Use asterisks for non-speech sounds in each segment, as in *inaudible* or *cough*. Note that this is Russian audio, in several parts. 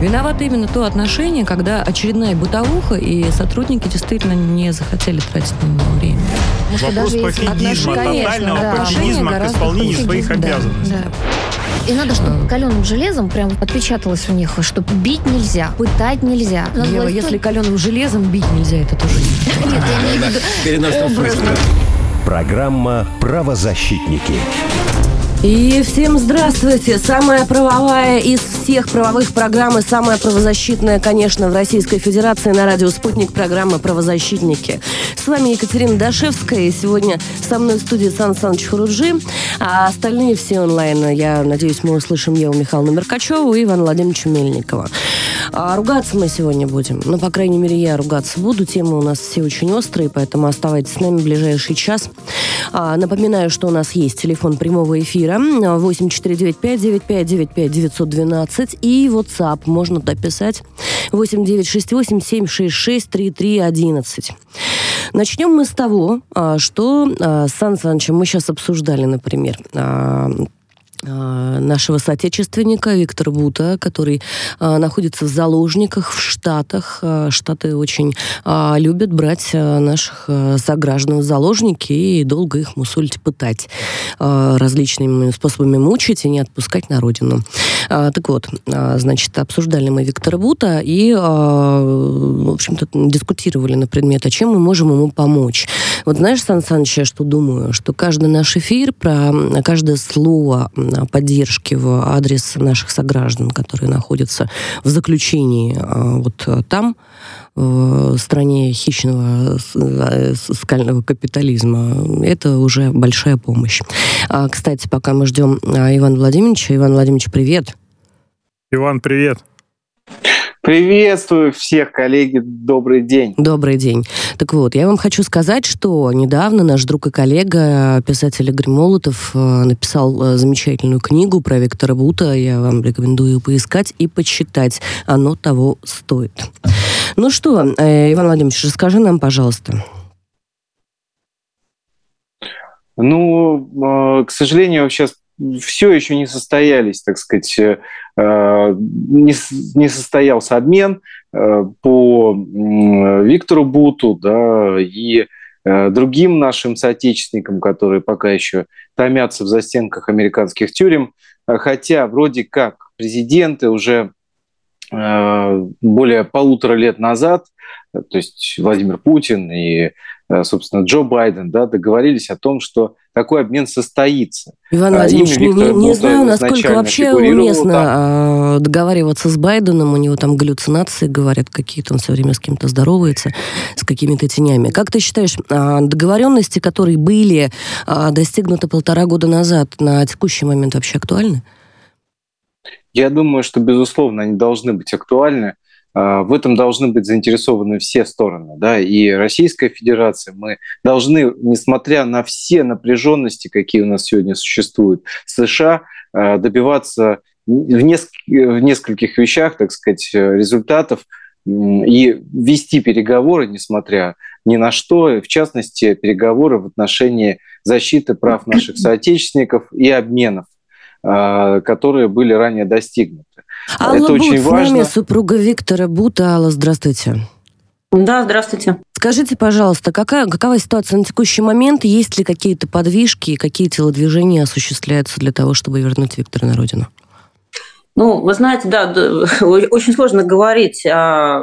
Виновато именно то отношение, когда очередная бытовуха, и сотрудники действительно не захотели тратить на него время. Вопрос даже пофигизма, тотального да, пофигизма к исполнению своих да, обязанностей. Да. И надо, чтобы каленым железом прям отпечаталось у них, что бить нельзя, пытать нельзя. Ева, если каленым железом бить нельзя, это тоже нет. *laughs* Нет, я имею в виду образно. Программа «Правозащитники». И всем здравствуйте! Самая правовая из всех правовых программ и самая правозащитная, конечно, в Российской Федерации на радио «Спутник» программа «Правозащитники». С вами Екатерина Дашевская, и сегодня со мной в студии Сан Саныч Хуруджи, а остальные все онлайн. Я надеюсь, мы услышим Еву Михайловну Меркачеву и Ивана Владимировича Мельникова. А ругаться мы сегодня будем. Ну, по крайней мере, я ругаться буду. Темы у нас все очень острые, поэтому оставайтесь с нами в ближайший час. А, напоминаю, что у нас есть телефон прямого эфира эфира 8495-9595-912 и WhatsApp можно дописать 8968-766-3311. Начнем мы с того, а, что а, с Сан Санычем мы сейчас обсуждали, например, а, нашего соотечественника Виктора Бута, который а, находится в заложниках в Штатах. А, Штаты очень любят брать наших сограждан в заложники и долго их мусолить, пытать различными способами мучить и не отпускать на родину. Так вот, значит, обсуждали мы Виктора Бута и, в общем-то, дискутировали на предмет, а чем мы можем ему помочь. Вот знаешь, Сан Саныч, я что думаю, что каждый наш эфир про каждое слово поддержки в адрес наших сограждан, которые находятся в заключении а, вот там, в стране хищного э, скального капитализма, это уже большая помощь. А, кстати, пока мы ждем а, Ивана Владимировича. Иван Владимирович, привет. Иван, привет. Приветствую всех, коллеги. Добрый день. Добрый день. Так вот, я вам хочу сказать, что недавно наш друг и коллега, писатель Игорь Молотов, э, написал э, замечательную книгу про Виктора Бута. Я вам рекомендую поискать и почитать. Оно того стоит. Ну что, э, Иван Владимирович, расскажи нам, пожалуйста. Ну, к сожалению, сейчас все еще не состоялись, так сказать, э, э, не, не состоялся обмен э, по Виктору Буту, да, и другим нашим соотечественникам, которые пока еще томятся в застенках американских тюрем, хотя вроде как президенты уже более полутора лет назад, то есть Владимир Путин и собственно, Джо Байден, да, договорились о том, что такой обмен состоится. Иван а, Владимирович, не, не, не знаю, насколько вообще уместно там. А, договариваться с Байденом, у него там галлюцинации, говорят, какие-то он все время с кем-то здоровается, с какими-то тенями. Как ты считаешь, а, договоренности, которые были достигнуты полтора года назад, на текущий момент вообще актуальны? Я думаю, что, безусловно, они должны быть актуальны. А, в этом должны быть заинтересованы все стороны, да, и Российская Федерация. Мы должны, несмотря на все напряженности, какие у нас сегодня существуют, США а, добиваться в, неск- в нескольких вещах, так сказать, результатов и вести переговоры, несмотря ни на что, в частности, переговоры в отношении защиты прав наших соотечественников и обменов, а, которые были ранее достигнуты. Алла Это Бут очень важно. с нами, супруга Виктора Бута. Алла, здравствуйте. Да, здравствуйте. Скажите, пожалуйста, какая, какова ситуация на текущий момент? Есть ли какие-то подвижки, какие телодвижения осуществляются для того, чтобы вернуть Виктора на родину? Ну, вы знаете, да, очень сложно говорить о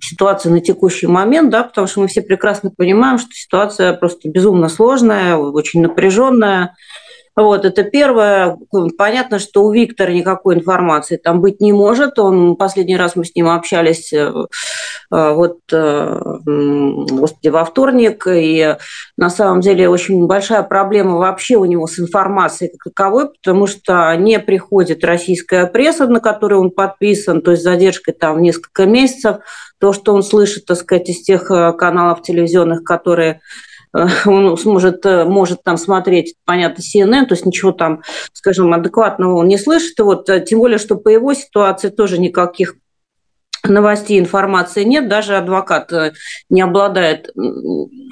ситуации на текущий момент, да, потому что мы все прекрасно понимаем, что ситуация просто безумно сложная, очень напряженная. Вот, это первое. Понятно, что у Виктора никакой информации там быть не может. Он, последний раз мы с ним общались э, э, вот, э, господи, во вторник, и на самом деле очень большая проблема вообще у него с информацией как таковой, потому что не приходит российская пресса, на которой он подписан, то есть задержкой там несколько месяцев. То, что он слышит, так сказать, из тех каналов телевизионных, которые *laughs* он сможет, э, может там смотреть, понятно, CNN, то есть ничего там, скажем, адекватного он не слышит. И вот, э, тем более, что по его ситуации тоже никаких новостей информации нет, даже адвокат э, не обладает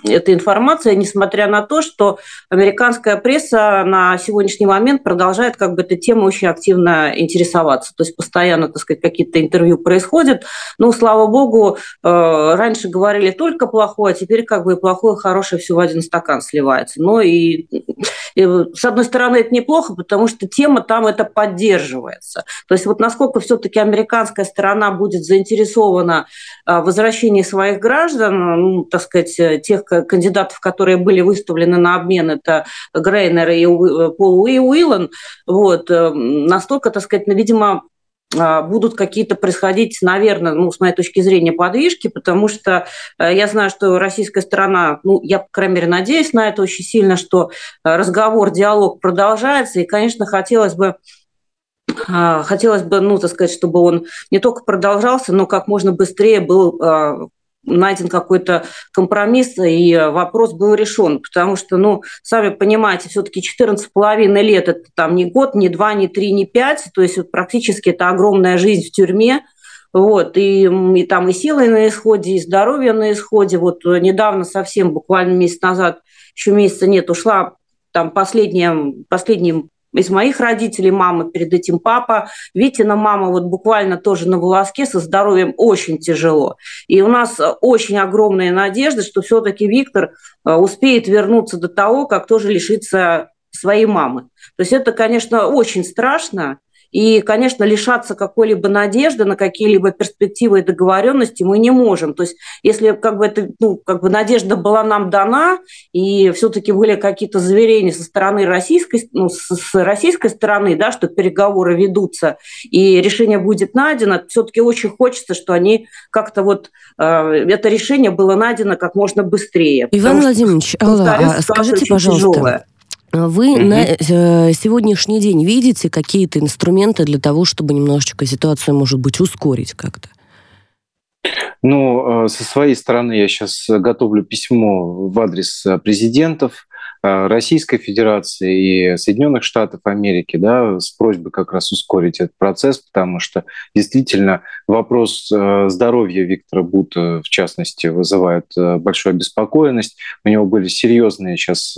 этой информацией, несмотря на то, что американская пресса на сегодняшний момент продолжает как бы этой темой очень активно интересоваться. То есть постоянно, так сказать, какие-то интервью происходят. Но, слава богу, э, раньше говорили только плохое, а теперь как бы и плохое, и хорошее все в один стакан сливается. Но и, и с одной стороны это неплохо, потому что тема там это поддерживается. То есть вот насколько все-таки американская сторона будет заинтересована заинтересована а, в возвращении своих граждан, ну, так сказать, тех кандидатов, которые были выставлены на обмен, это Грейнер и Пол Уиллан, вот, э, настолько, так сказать, ну, видимо, а, будут какие-то происходить, наверное, ну, с моей точки зрения, подвижки, потому что э, я знаю, что российская сторона, ну, я, по крайней мере, надеюсь на это очень сильно, что э, разговор, диалог продолжается, и, конечно, хотелось бы хотелось бы, ну, так сказать, чтобы он не только продолжался, но как можно быстрее был а, найден какой-то компромисс, и вопрос был решен. Потому что, ну, сами понимаете, все-таки 14,5 лет – это там не год, не два, не три, не пять. То есть вот, практически это огромная жизнь в тюрьме. Вот, и, и там и силы на исходе, и здоровье на исходе. Вот недавно совсем, буквально месяц назад, еще месяца нет, ушла там последняя, последним из моих родителей мама, перед этим папа. Витина мама вот буквально тоже на волоске, со здоровьем очень тяжело. И у нас очень огромная надежда, что все-таки Виктор э, успеет вернуться до того, как тоже лишиться своей мамы. То есть это, конечно, очень страшно, и, конечно, лишаться какой-либо надежды на какие-либо перспективы и договоренности мы не можем. То есть если как бы, это, ну, как бы надежда была нам дана, и все-таки были какие-то заверения со стороны российской, ну, с российской стороны, да, что переговоры ведутся, и решение будет найдено, все-таки очень хочется, что они как-то вот э, это решение было найдено как можно быстрее. Иван Владимирович, Алла, а скажите, пожалуйста, тяжелая. Вы угу. на э, сегодняшний день видите какие-то инструменты для того, чтобы немножечко ситуацию, может быть, ускорить как-то? Ну, э, со своей стороны я сейчас готовлю письмо в адрес э, президентов Российской Федерации и Соединенных Штатов Америки да, с просьбой как раз ускорить этот процесс, потому что действительно вопрос э, здоровья Виктора Бута, в частности, вызывает э, большую обеспокоенность. У него были серьезные сейчас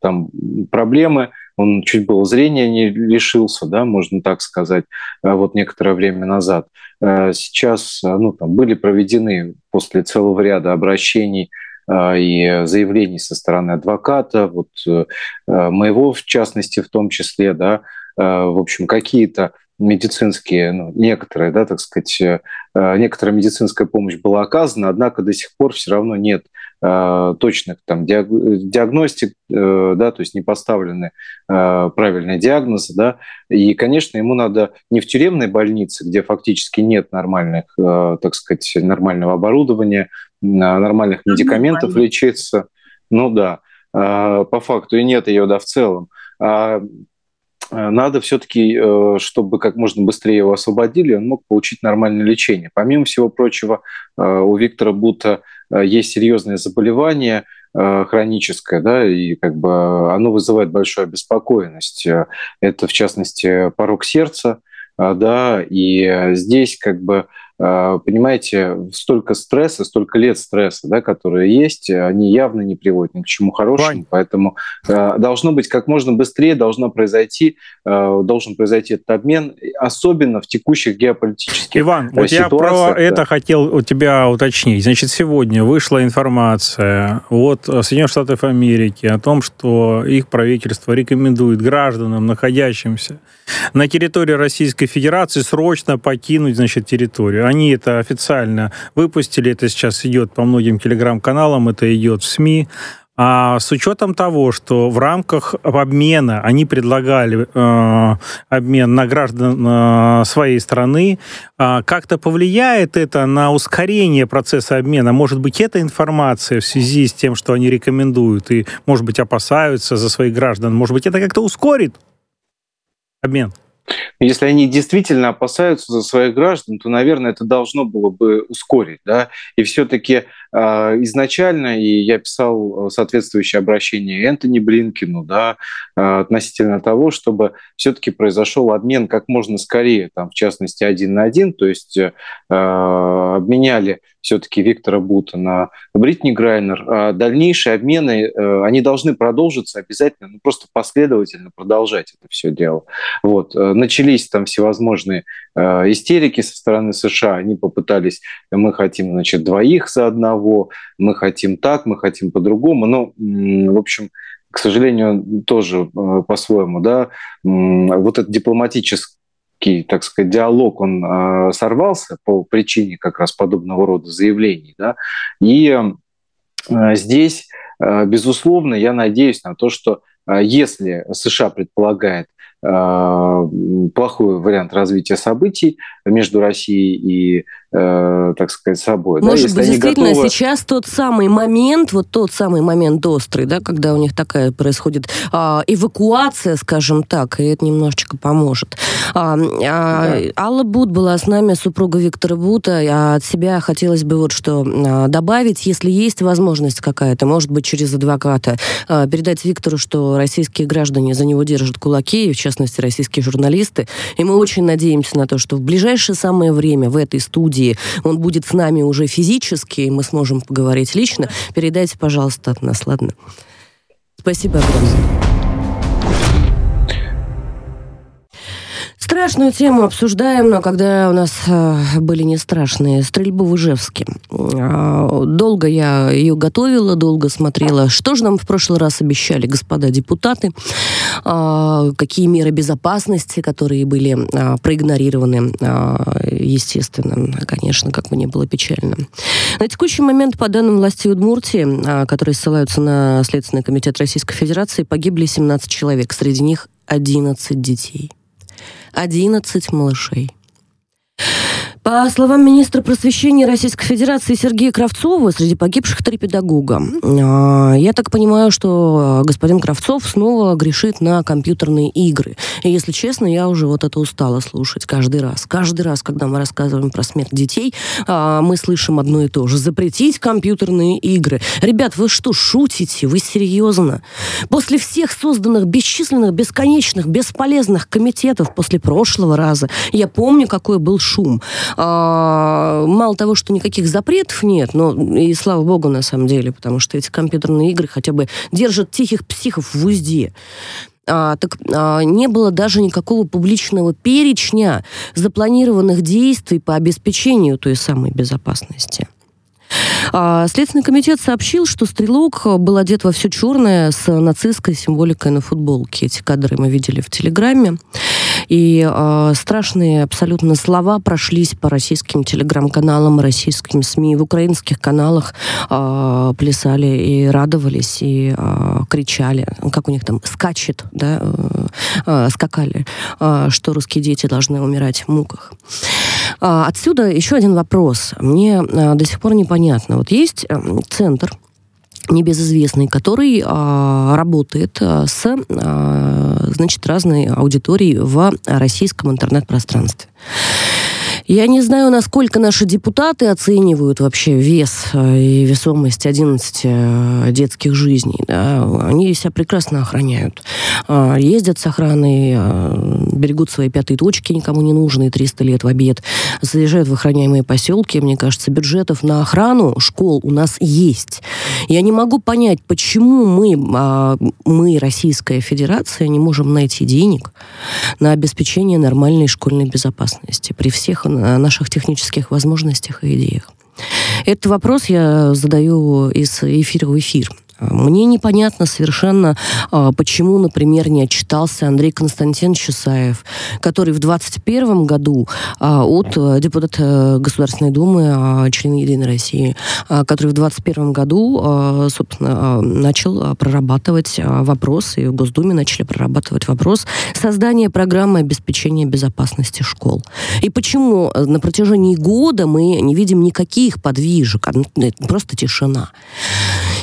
там проблемы, он чуть было зрения не лишился, да, можно так сказать, вот некоторое время назад. Сейчас ну, там были проведены после целого ряда обращений и заявлений со стороны адвоката, вот э, моего в частности в том числе, да, а, в общем, какие-то медицинские, ну, некоторые, да, так сказать, э, некоторая медицинская помощь была оказана, однако до сих пор все равно нет э, точных там диагностик, э, да, то есть не поставлены э, правильные диагнозы, да, и, конечно, ему надо не в тюремной больнице, где фактически нет нормальных, э, так сказать, нормального оборудования, нормальных медикаментов лечиться, ну да, э, по факту и нет ее, да, в целом. А Э, надо все-таки, э, чтобы как можно быстрее его освободили, он мог получить нормальное лечение. Помимо всего прочего, э, у Виктора Бута есть серьезное заболевание хроническое, да, и как бы оно вызывает большую обеспокоенность. Это, в частности, порог сердца, да, и здесь как бы понимаете, столько стресса, столько лет стресса, да, которые есть, они явно не приводят ни к чему хорошему, Вань. поэтому э, должно быть как можно быстрее, должно произойти, э, должен произойти этот обмен, особенно в текущих геополитических Иван, вот я про да. это хотел у тебя уточнить. Значит, сегодня вышла информация от Соединенных Штатов Америки о том, что их правительство рекомендует гражданам, находящимся на территории Российской Федерации, срочно покинуть, значит, территорию они это официально выпустили, это сейчас идет по многим телеграм-каналам, это идет в СМИ. А с учетом того, что в рамках обмена они предлагали э, обмен на граждан э, своей страны, э, как-то повлияет это на ускорение процесса обмена? Может быть, эта информация в связи с тем, что они рекомендуют и, может быть, опасаются за своих граждан, может быть, это как-то ускорит обмен? Если они действительно опасаются за своих граждан, то, наверное, это должно было бы ускорить. Да? И все-таки изначально, и я писал соответствующее обращение Энтони Блинкину, да, относительно того, чтобы все-таки произошел обмен как можно скорее, там, в частности, один на один, то есть обменяли все-таки Виктора Бута на Бритни Грайнер. А дальнейшие обмены, э, они должны продолжиться обязательно, ну, просто последовательно продолжать это все дело. Вот. Э, начались там всевозможные э, истерики со стороны США. Они попытались, мы хотим, значит, двоих за одного, мы хотим так, мы хотим по-другому. Но, в общем, к сожалению, тоже по-своему, да, вот этот дипломатический так сказать, диалог, он э, сорвался по причине как раз подобного рода заявлений. Да? И э, здесь, э, безусловно, я надеюсь на то, что э, если США предполагает Э, плохой вариант развития событий между Россией и, э, так сказать, собой. Может да, быть, действительно, готовы... сейчас тот самый момент, вот тот самый момент острый, да, когда у них такая происходит а, эвакуация, скажем так, и это немножечко поможет. А, а, да. Алла Бут была с нами, супруга Виктора Бута. А от себя хотелось бы вот что а, добавить, если есть возможность какая-то, может быть, через адвоката, а, передать Виктору, что российские граждане за него держат кулаки, и в частности, российские журналисты. И мы очень надеемся на то, что в ближайшее самое время в этой студии он будет с нами уже физически, и мы сможем поговорить лично. Передайте, пожалуйста, от нас, ладно? Спасибо огромное. Страшную тему обсуждаем, но когда у нас э, были не страшные. Стрельбу в Ижевске. Э, долго я ее готовила, долго смотрела. Что же нам в прошлый раз обещали господа депутаты? Э, какие меры безопасности, которые были проигнорированы? Естественно, конечно, как бы не было печально. На текущий момент, по данным власти Удмуртии, которые ссылаются на Следственный комитет Российской Федерации, погибли 17 человек. Среди них 11 детей. 11 малышей. По словам министра просвещения Российской Федерации Сергея Кравцова, среди погибших три педагога. А, я так понимаю, что господин Кравцов снова грешит на компьютерные игры. И, если честно, я уже вот это устала слушать каждый раз. Каждый раз, когда мы рассказываем про смерть детей, а, мы слышим одно и то же. Запретить компьютерные игры. Ребят, вы что, шутите? Вы серьезно? После всех созданных бесчисленных, бесконечных, бесполезных комитетов после прошлого раза, я помню, какой был шум. А, мало того, что никаких запретов нет, но и слава богу на самом деле, потому что эти компьютерные игры хотя бы держат тихих психов в узде. А, так а, не было даже никакого публичного перечня запланированных действий по обеспечению той самой безопасности. А, Следственный комитет сообщил, что стрелок был одет во все черное с нацистской символикой на футболке. Эти кадры мы видели в Телеграме. И э, страшные абсолютно слова прошлись по российским телеграм-каналам, российским СМИ. В украинских каналах э, плясали и радовались, и э, кричали. Как у них там скачет, да, э, э, скакали, э, что русские дети должны умирать в муках. Э, отсюда еще один вопрос. Мне э, до сих пор непонятно. Вот есть э, центр небезызвестный, который а, работает а, с а, значит, разной аудиторией в российском интернет-пространстве. Я не знаю, насколько наши депутаты оценивают вообще вес э, и весомость 11 э, детских жизней. Да. Они себя прекрасно охраняют. А, ездят с охраной, а, берегут свои пятые точки, никому не нужные 300 лет в обед. Заезжают в охраняемые поселки. Мне кажется, бюджетов на охрану школ у нас есть. Я не могу понять, почему мы, а, мы, Российская Федерация, не можем найти денег на обеспечение нормальной школьной безопасности при всех наших технических возможностях и идеях. Этот вопрос я задаю из эфира в эфир. Мне непонятно совершенно, а, почему, например, не отчитался Андрей Константинович Чесаев, который в 2021 году а, от э, депутата Государственной Думы, а, члена Единой России, который в 2021 году, собственно, начал прорабатывать вопрос, и в Госдуме начали прорабатывать вопрос создания программы обеспечения безопасности школ. И почему на протяжении года мы не видим никаких подвижек, просто тишина.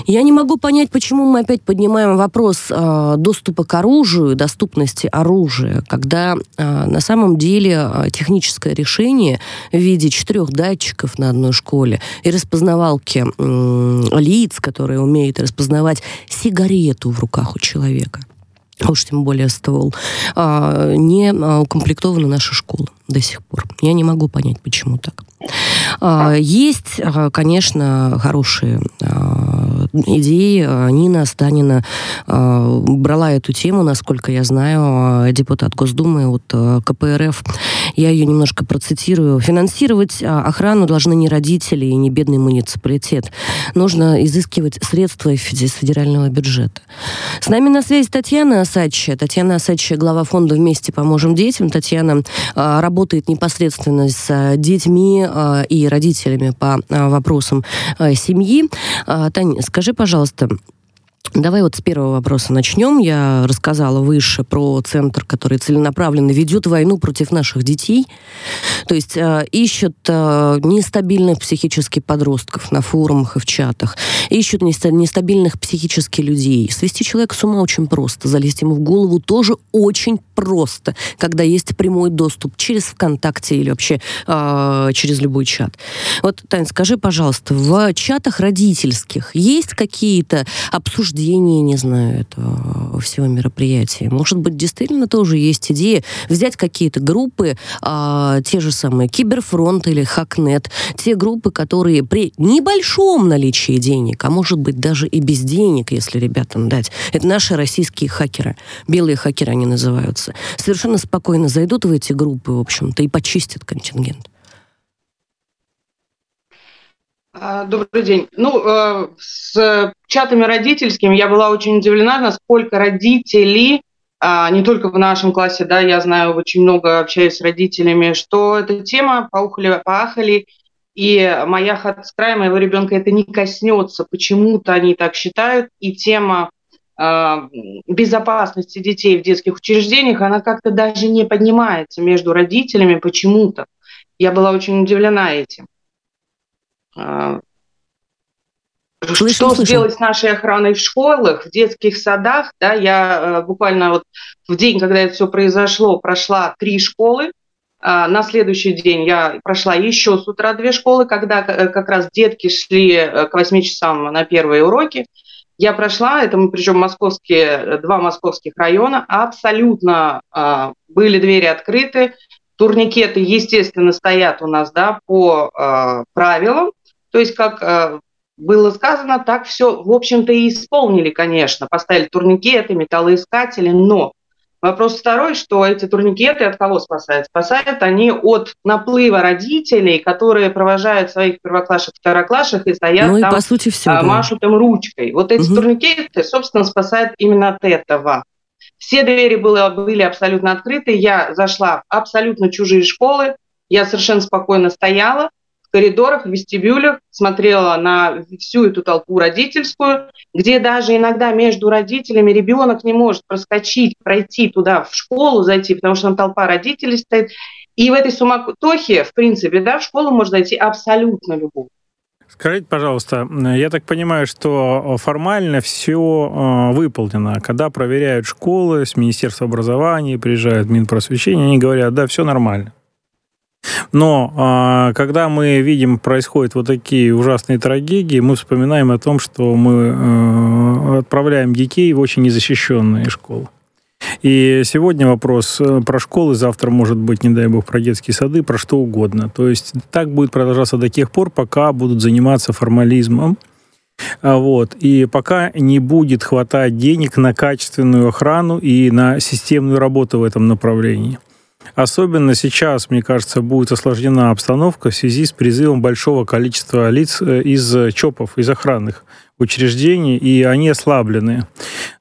Я не могу понять, почему мы опять поднимаем вопрос э, доступа к оружию, доступности оружия, когда э, на самом деле э, техническое решение в виде четырех датчиков на одной школе и распознавалки э, лиц, которые умеют распознавать сигарету в руках у человека, а уж тем более ствол, э, не укомплектована наша школа до сих пор. Я не могу понять, почему так. Э, есть, э, конечно, хорошие идеи. Нина Станина э, брала эту тему, насколько я знаю, депутат Госдумы от э, КПРФ. Я ее немножко процитирую. Финансировать охрану должны не родители и не бедный муниципалитет. Нужно изыскивать средства из федерального бюджета. С нами на связи Татьяна Осадчая. Татьяна Осадчая, глава фонда «Вместе поможем детям». Татьяна э, работает непосредственно с детьми и родителями по вопросам семьи. Таня, скажи, пожалуйста, Давай вот с первого вопроса начнем. Я рассказала выше про центр, который целенаправленно ведет войну против наших детей. То есть э, ищут э, нестабильных психически подростков на форумах и в чатах. Ищут нестабильных психически людей. Свести человека с ума очень просто. Залезть ему в голову тоже очень просто, когда есть прямой доступ через ВКонтакте или вообще э, через любой чат. Вот, Тань, скажи, пожалуйста, в чатах родительских есть какие-то обсуждения проведении, не знаю, этого всего мероприятия. Может быть, действительно тоже есть идея взять какие-то группы, а, те же самые Киберфронт или Хакнет, те группы, которые при небольшом наличии денег, а может быть даже и без денег, если ребятам дать, это наши российские хакеры, белые хакеры они называются, совершенно спокойно зайдут в эти группы, в общем-то, и почистят контингент. А, добрый день. Ну, э, с чатами родительскими я была очень удивлена, насколько родители, а, не только в нашем классе, да, я знаю, очень много общаюсь с родителями, что эта тема поухали, поахали, и моя хата с края моего ребенка это не коснется. Почему-то они так считают, и тема а, безопасности детей в детских учреждениях, она как-то даже не поднимается между родителями почему-то. Я была очень удивлена этим. А, слышим, что слышим. сделать с нашей охраной в школах, в детских садах? Да, я э, буквально вот в день, когда это все произошло, прошла три школы. А, на следующий день я прошла еще с утра две школы, когда э, как раз детки шли э, к 8 часам на первые уроки. Я прошла, это мы причем московские, два московских района, абсолютно э, были двери открыты, турникеты, естественно, стоят у нас да, по э, правилам, то есть, как э, было сказано, так все, в общем-то, и исполнили, конечно. Поставили турникеты, металлоискатели, но вопрос второй, что эти турникеты от кого спасают? Спасают они от наплыва родителей, которые провожают своих первоклашек, второклашек и стоят ну, и там, по сути, все, а, да. машут им ручкой. Вот эти угу. турникеты, собственно, спасают именно от этого. Все двери были, были абсолютно открыты. Я зашла в абсолютно чужие школы. Я совершенно спокойно стояла коридорах, вестибюлях, смотрела на всю эту толпу родительскую, где даже иногда между родителями ребенок не может проскочить, пройти туда в школу, зайти, потому что там толпа родителей стоит. И в этой суматохе, в принципе, да, в школу может зайти абсолютно любой. Скажите, пожалуйста, я так понимаю, что формально все э, выполнено. Когда проверяют школы с Министерства образования, приезжают Минпросвещение, они говорят, да, все нормально. Но а, когда мы видим, происходят вот такие ужасные трагедии, мы вспоминаем о том, что мы а, отправляем детей в очень незащищенные школы. И сегодня вопрос э, про школы, завтра, может быть, не дай бог, про детские сады, про что угодно. То есть так будет продолжаться до тех пор, пока будут заниматься формализмом, а, вот. И пока не будет хватать денег на качественную охрану и на системную работу в этом направлении. Особенно сейчас, мне кажется, будет осложнена обстановка в связи с призывом большого количества лиц э, из ЧОПов, из охранных учреждений, и они ослаблены.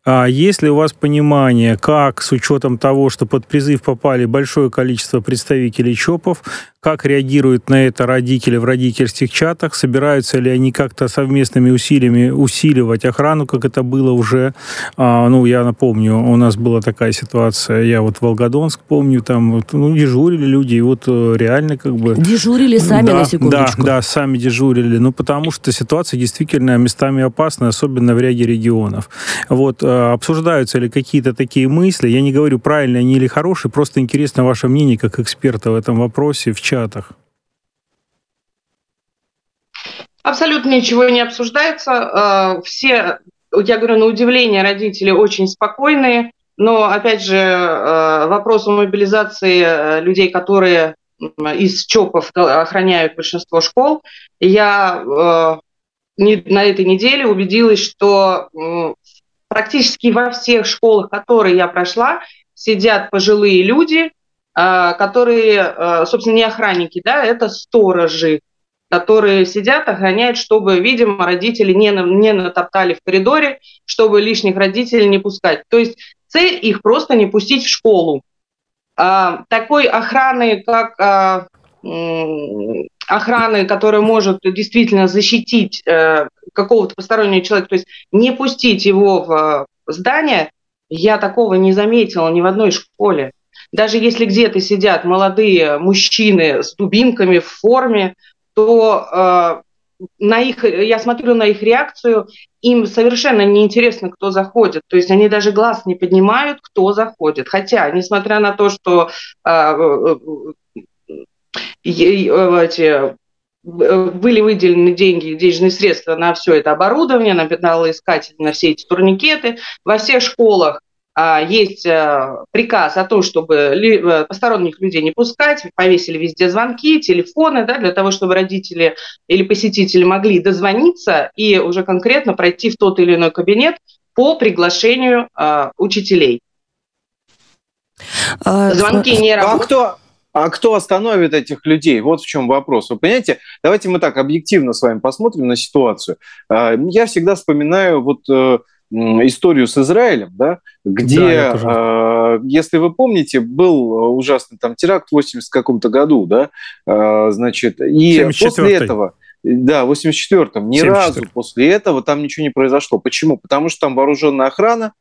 А есть ли у вас понимание, как с учетом того, что под призыв попали большое количество представителей ЧОПов, как реагируют на это родители в родительских чатах, собираются ли они как-то совместными усилиями усиливать охрану, как это было уже, а, ну, я напомню, у нас была такая ситуация, я вот Волгодонск помню, там, вот, ну, дежурили люди, и вот э, реально как бы... Дежурили сами, да, на секундочку. Да, да, сами дежурили, ну, потому что ситуация действительно местами опасны, особенно в ряде регионов. Вот, э, обсуждаются ли какие-то такие мысли? Я не говорю, правильные они или хорошие, просто интересно ваше мнение как эксперта в этом вопросе в чатах. Абсолютно ничего не обсуждается. Э, все, я говорю, на удивление родители очень спокойные, но, опять же, э, вопрос о мобилизации людей, которые из ЧОПов охраняют большинство школ, я на этой неделе убедилась, что практически во всех школах, которые я прошла, сидят пожилые люди, которые, собственно, не охранники, да, это сторожи, которые сидят, охраняют, чтобы, видимо, родители не, не натоптали в коридоре, чтобы лишних родителей не пускать. То есть цель их просто не пустить в школу. А, такой охраны, как а, охраны, которая может действительно защитить а, какого-то постороннего человека, то есть не пустить его в а, здание, я такого не заметила ни в одной школе. Даже если где-то сидят молодые мужчины с дубинками в форме, то э, на их, я смотрю на их реакцию, им совершенно неинтересно, кто заходит. То есть они даже глаз не поднимают, кто заходит. Хотя, несмотря на то, что э, э, э эти были выделены деньги, денежные средства на все это оборудование, на металлоискатели, на все эти турникеты. Во всех школах а, есть э, приказ о том, чтобы э, посторонних людей не пускать, повесили везде звонки, телефоны, да, для того, чтобы родители или посетители могли дозвониться и уже конкретно пройти в тот или иной кабинет по приглашению а, учителей. А, Звонки не работают. А кто, а кто остановит этих людей? Вот в чем вопрос. Вы понимаете, давайте мы так объективно с вами посмотрим на ситуацию. Я всегда вспоминаю вот э, историю с Израилем, да, где, да, э, если вы помните, был ужасный там теракт в 80 каком-то году, да, э, значит, и после этого... Да, в 84-м. Ни 74. разу после этого там ничего не произошло. Почему? Потому что там вооруженная охрана,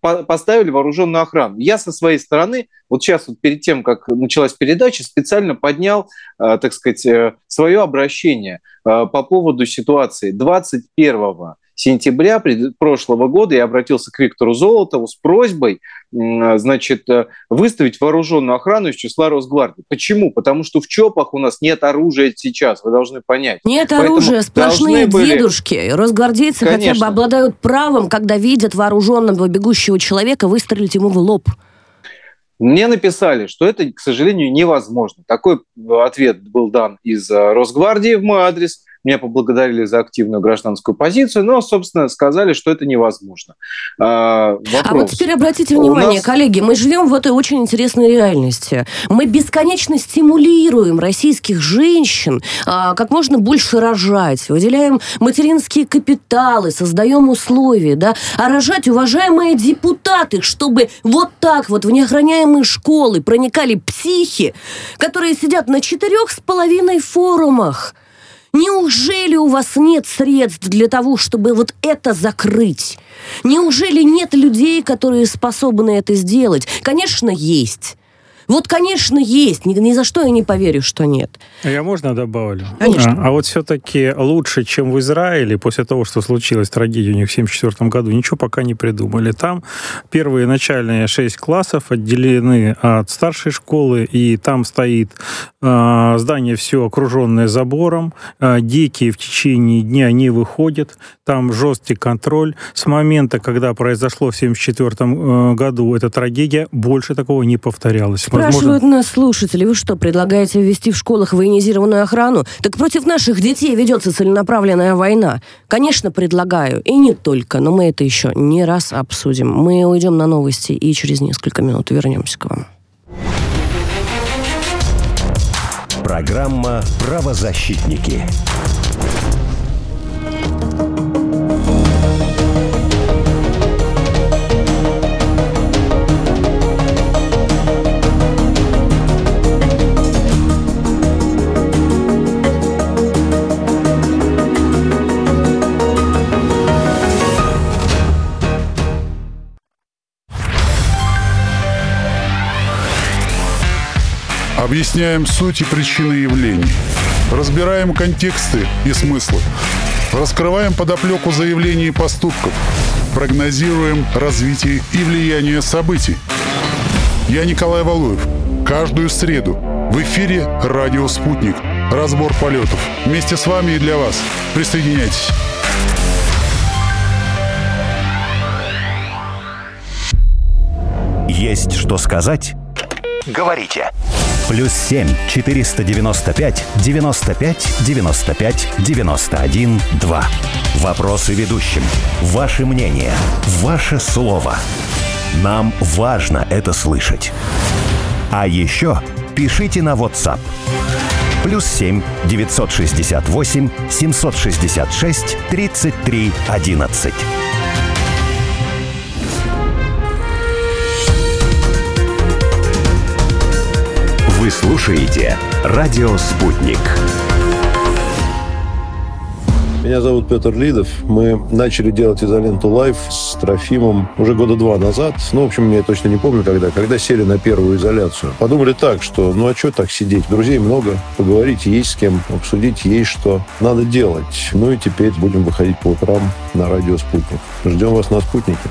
поставили вооруженную охрану. Я со своей стороны, вот сейчас вот перед тем, как началась передача, специально поднял, э, так сказать, э, свое обращение по поводу ситуации 21 сентября прошлого года я обратился к Виктору Золотову с просьбой значит, э, выставить вооруженную охрану из числа Росгвардии. Почему? Потому что в ЧОПах у нас нет оружия сейчас, вы должны понять. Нет Поэтому оружия, сплошные были... дедушки. Росгвардейцы Конечно. хотя бы обладают правом, когда видят вооруженного бегущего человека, выстрелить ему в лоб. Мне написали, что это, к сожалению, невозможно. Такой ответ был дан из э, Росгвардии в мой адрес. Меня поблагодарили за активную гражданскую позицию, но, собственно, сказали, что это невозможно. А, а вот теперь обратите внимание, нас... коллеги, мы живем в этой очень интересной реальности. Мы бесконечно стимулируем российских женщин а, как можно больше рожать, выделяем материнские капиталы, создаем условия, да, а рожать, уважаемые депутаты, чтобы вот так вот в неохраняемые школы проникали психи, которые сидят на четырех с половиной форумах, Неужели у вас нет средств для того, чтобы вот это закрыть? Неужели нет людей, которые способны это сделать? Конечно, есть. Вот, конечно, есть. Ни, ни за что я не поверю, что нет. А я можно добавлю? Конечно. А, а вот все-таки лучше, чем в Израиле, после того, что случилась трагедия у них в 1974 году, ничего пока не придумали. Там первые начальные шесть классов отделены от старшей школы, и там стоит э, здание все окруженное забором. Э, дети в течение дня не выходят. Там жесткий контроль. С момента, когда произошло в 1974 э, году эта трагедия, больше такого не повторялось. Спрашивают Возможно... нас слушатели, вы что, предлагаете ввести в школах военизированную охрану? Так против наших детей ведется целенаправленная война. Конечно, предлагаю. И не только, но мы это еще не раз обсудим. Мы уйдем на новости и через несколько минут вернемся к вам. Программа «Правозащитники». Объясняем суть и причины явлений. Разбираем контексты и смыслы. Раскрываем подоплеку заявлений и поступков. Прогнозируем развитие и влияние событий. Я Николай Валуев. Каждую среду в эфире «Радио Спутник». Разбор полетов. Вместе с вами и для вас. Присоединяйтесь. Есть что сказать? Говорите. Плюс 7 495 95 95 91 2. Вопросы ведущим. Ваше мнение. Ваше слово. Нам важно это слышать. А еще пишите на WhatsApp. Плюс 7 968 766 33 11. Слушаете «Радио Спутник». Меня зовут Петр Лидов. Мы начали делать изоленту лайф с Трофимом уже года два назад. Ну, в общем, я точно не помню, когда. Когда сели на первую изоляцию. Подумали так, что ну а что так сидеть? Друзей много, поговорить есть с кем, обсудить есть что. Надо делать. Ну и теперь будем выходить по утрам на радио «Спутник». Ждем вас на «Спутнике».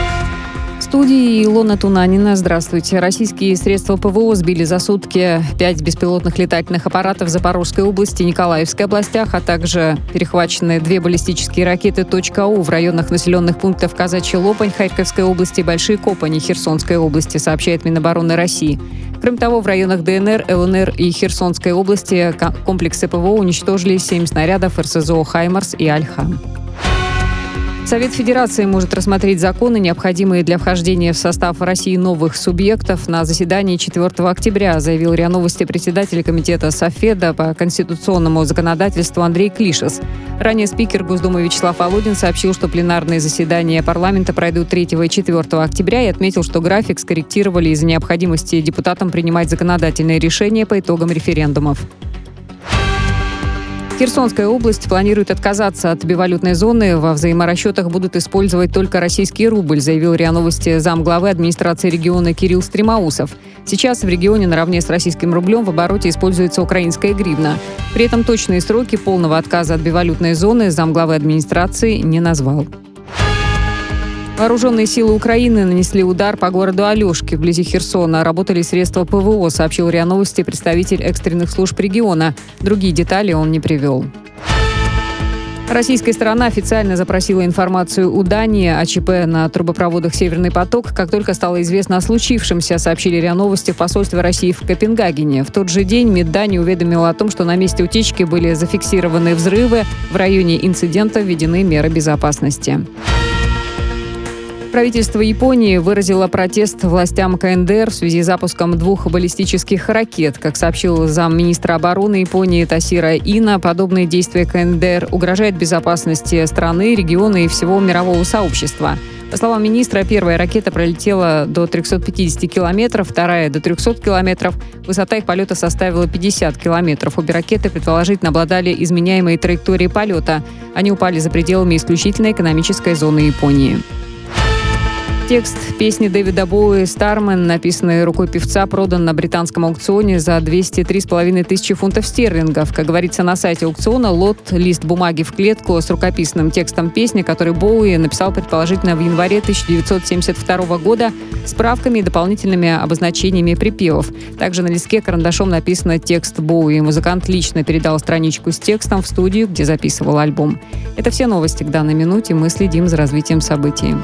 Студии Илона Тунанина. Здравствуйте. Российские средства ПВО сбили за сутки пять беспилотных летательных аппаратов в Запорожской области, Николаевской областях, а также перехвачены две баллистические ракеты «У» в районах населенных пунктов Казачий Лопань Харьковской области и Большие Копани Херсонской области, сообщает Минобороны России. Кроме того, в районах ДНР, ЛНР и Херсонской области комплексы ПВО уничтожили семь снарядов РСЗО «Хаймарс» и «Альха». Совет Федерации может рассмотреть законы, необходимые для вхождения в состав России новых субъектов на заседании 4 октября, заявил РИА Новости председатель комитета Софеда по конституционному законодательству Андрей Клишес. Ранее спикер Госдумы Вячеслав Володин сообщил, что пленарные заседания парламента пройдут 3 и 4 октября и отметил, что график скорректировали из-за необходимости депутатам принимать законодательные решения по итогам референдумов. Херсонская область планирует отказаться от бивалютной зоны. Во взаиморасчетах будут использовать только российский рубль, заявил РИА Новости замглавы администрации региона Кирилл Стремаусов. Сейчас в регионе наравне с российским рублем в обороте используется украинская гривна. При этом точные сроки полного отказа от бивалютной зоны замглавы администрации не назвал. Вооруженные силы Украины нанесли удар по городу Алешки вблизи Херсона. Работали средства ПВО, сообщил РИА Новости представитель экстренных служб региона. Другие детали он не привел. Российская сторона официально запросила информацию у Дании о ЧП на трубопроводах «Северный поток», как только стало известно о случившемся, сообщили РИА Новости в посольстве России в Копенгагене. В тот же день МИД Дании уведомила о том, что на месте утечки были зафиксированы взрывы. В районе инцидента введены меры безопасности. Правительство Японии выразило протест властям КНДР в связи с запуском двух баллистических ракет. Как сообщил замминистра обороны Японии Тасира Ина, подобные действия КНДР угрожают безопасности страны, региона и всего мирового сообщества. По словам министра, первая ракета пролетела до 350 километров, вторая до 300 километров. Высота их полета составила 50 километров. Обе ракеты, предположительно, обладали изменяемой траекторией полета. Они упали за пределами исключительной экономической зоны Японии. Текст песни Дэвида Боуи «Стармен», написанный рукой певца, продан на британском аукционе за 203,5 тысячи фунтов стерлингов. Как говорится на сайте аукциона, лот – лист бумаги в клетку с рукописным текстом песни, который Боуи написал предположительно в январе 1972 года справками и дополнительными обозначениями припевов. Также на листке карандашом написано текст Боуи. Музыкант лично передал страничку с текстом в студию, где записывал альбом. Это все новости к данной минуте. Мы следим за развитием событий.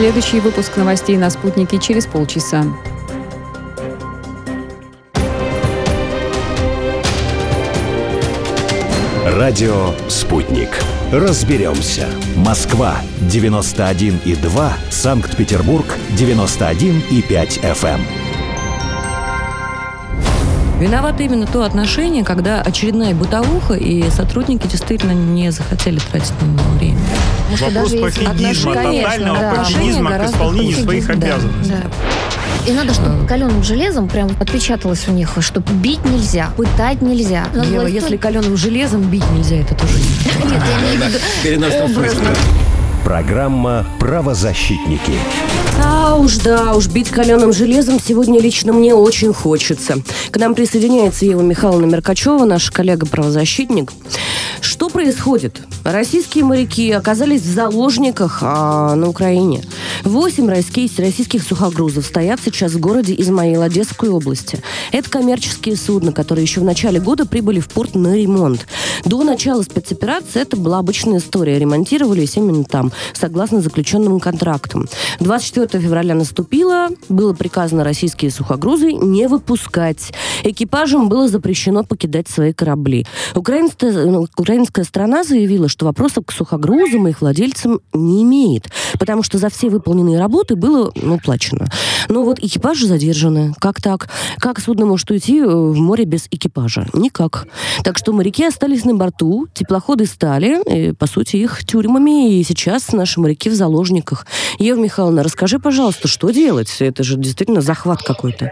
Следующий выпуск новостей на «Спутнике» через полчаса. Радио «Спутник». Разберемся. Москва, 91,2. Санкт-Петербург, 91,5 FM. Виновато именно то отношение, когда очередная бытовуха, и сотрудники действительно не захотели тратить на него время. Вопрос пофигизма, тотального да, пофигизма к исполнению своих обязанностей. Да. И надо, чтобы каленым железом прям отпечаталось у них, что бить нельзя, пытать нельзя. Ева, если каленым железом бить нельзя, это тоже *laughs* Нет, я имею в виду образно. Программа «Правозащитники». А уж да, уж бить каленым железом сегодня лично мне очень хочется. К нам присоединяется Ева Михайловна Меркачева, наш коллега-правозащитник. Что происходит? Российские моряки оказались в заложниках а, на Украине. Восемь российских, российских сухогрузов стоят сейчас в городе Измаил Одесской области. Это коммерческие судна, которые еще в начале года прибыли в порт на ремонт. До начала спецоперации это была обычная история. Ремонтировались именно там, согласно заключенным контрактам. 24 февраля наступило, было приказано российские сухогрузы не выпускать. Экипажам было запрещено покидать свои корабли. Украинская, украинская страна заявила, что вопросов к сухогрузам и их владельцам не имеет, потому что за все выполненные работы было ну, плачено. Но вот экипажи задержаны. Как так? Как судно может уйти э, в море без экипажа? Никак. Так что моряки остались на борту, теплоходы стали, и, по сути, их тюрьмами, и сейчас наши моряки в заложниках. Ева Михайловна, расскажи, пожалуйста, что делать? Это же действительно захват какой-то.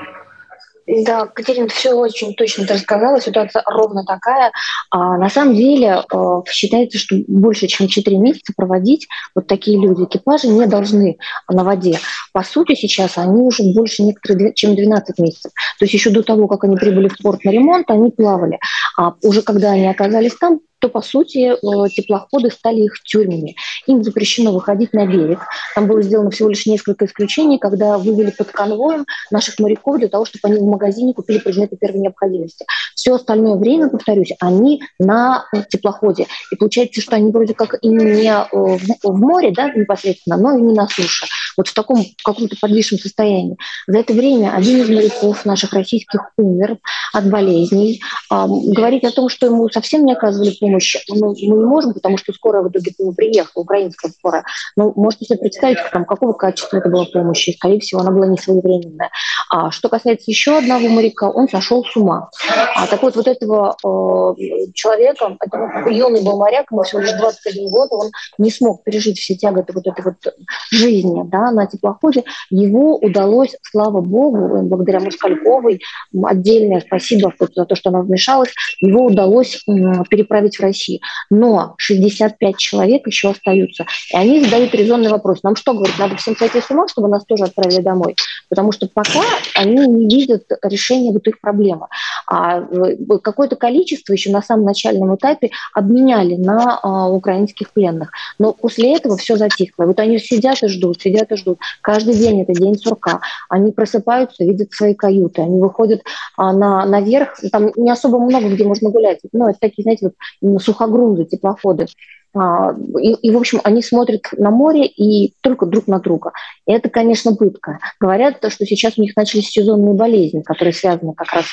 Да, Катерина все очень точно ты рассказала. Ситуация ровно такая. А, на самом деле а, считается, что больше, чем 4 месяца проводить вот такие люди, экипажи не должны на воде. По сути, сейчас они уже больше некоторые, чем 12 месяцев. То есть еще до того, как они прибыли в порт на ремонт, они плавали. А уже когда они оказались там, то, по сути, э, теплоходы стали их тюрьмами. Им запрещено выходить на берег. Там было сделано всего лишь несколько исключений, когда вывели под конвоем наших моряков для того, чтобы они в магазине купили предметы первой необходимости. Все остальное время, повторюсь, они на теплоходе. И получается, что они вроде как и не э, в море да, непосредственно, но и не на суше. Вот в таком каком-то подвисшем состоянии. За это время один из моряков наших российских умер от болезней. Говорить о том, что ему совсем не оказывали помощь, ну, мы не можем, потому что скоро в итоге к приехала, украинская скорая. Но можете себе представить, там, какого качества это была помощь, и, скорее всего, она была не своевременная. А что касается еще одного моряка, он сошел с ума. А, так вот, вот этого э, человека, это юный был моряк, ему всего лишь 21 год, он не смог пережить все тяготы вот этой вот жизни да, на теплоходе. Его удалось, слава богу, благодаря Москальковой, отдельное спасибо за то, что она вмешалась, его удалось переправить в России. Но 65 человек еще остаются. И они задают резонный вопрос. Нам что, говорят, надо всем сойти с ума, чтобы нас тоже отправили домой? Потому что пока они не видят решения вот их проблемы. А какое-то количество еще на самом начальном этапе обменяли на а, украинских пленных. Но после этого все затихло. Вот они сидят и ждут, сидят и ждут. Каждый день это день сурка. Они просыпаются, видят свои каюты, они выходят а, на, наверх. Там не особо много где можно гулять. Ну, это такие, знаете, вот сухогрузы, теплоходы. А, и, и, в общем, они смотрят на море и только друг на друга. И это, конечно, пытка. Говорят, что сейчас у них начались сезонные болезни, которые связаны как раз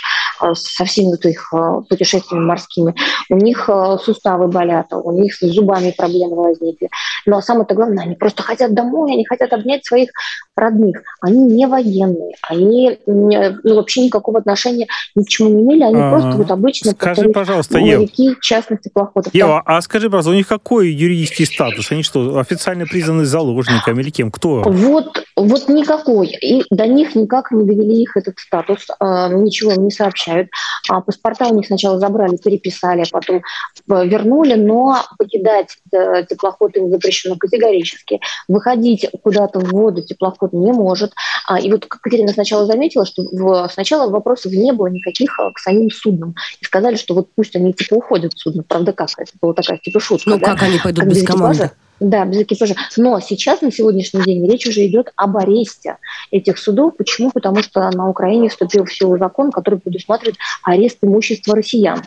со всеми вот их а, путешествиями морскими. У них суставы болят, у них с зубами проблемы возникли. Но самое-то главное, они просто хотят домой, они хотят обнять своих родных. Они не военные, они ну, вообще никакого отношения ни к чему не имели, они а, просто вот обычно скажи, пожалуйста, моряки Ев, частных теплоходов. Ева, а скажи, пожалуйста, у них какой юридический статус? Они что, официально признаны заложниками или кем? Кто? Вот, вот никакой. И до них никак не довели их этот статус, э, ничего не сообщают. А паспорта у них сначала забрали, переписали, а потом э, вернули, но покидать э, теплоход им запрещено категорически. Выходить куда-то в воду теплоход не может. А, и вот Катерина сначала заметила, что в, сначала вопросов не было никаких к самим суднам. И сказали, что вот пусть они типа уходят судно. Правда, как? Это была такая типа шутка. Ну, да? как они пойдут как без, без команды? Да, без экипажа. Но сейчас, на сегодняшний день, речь уже идет об аресте этих судов. Почему? Потому что на Украине вступил в силу закон, который предусматривает арест имущества россиян.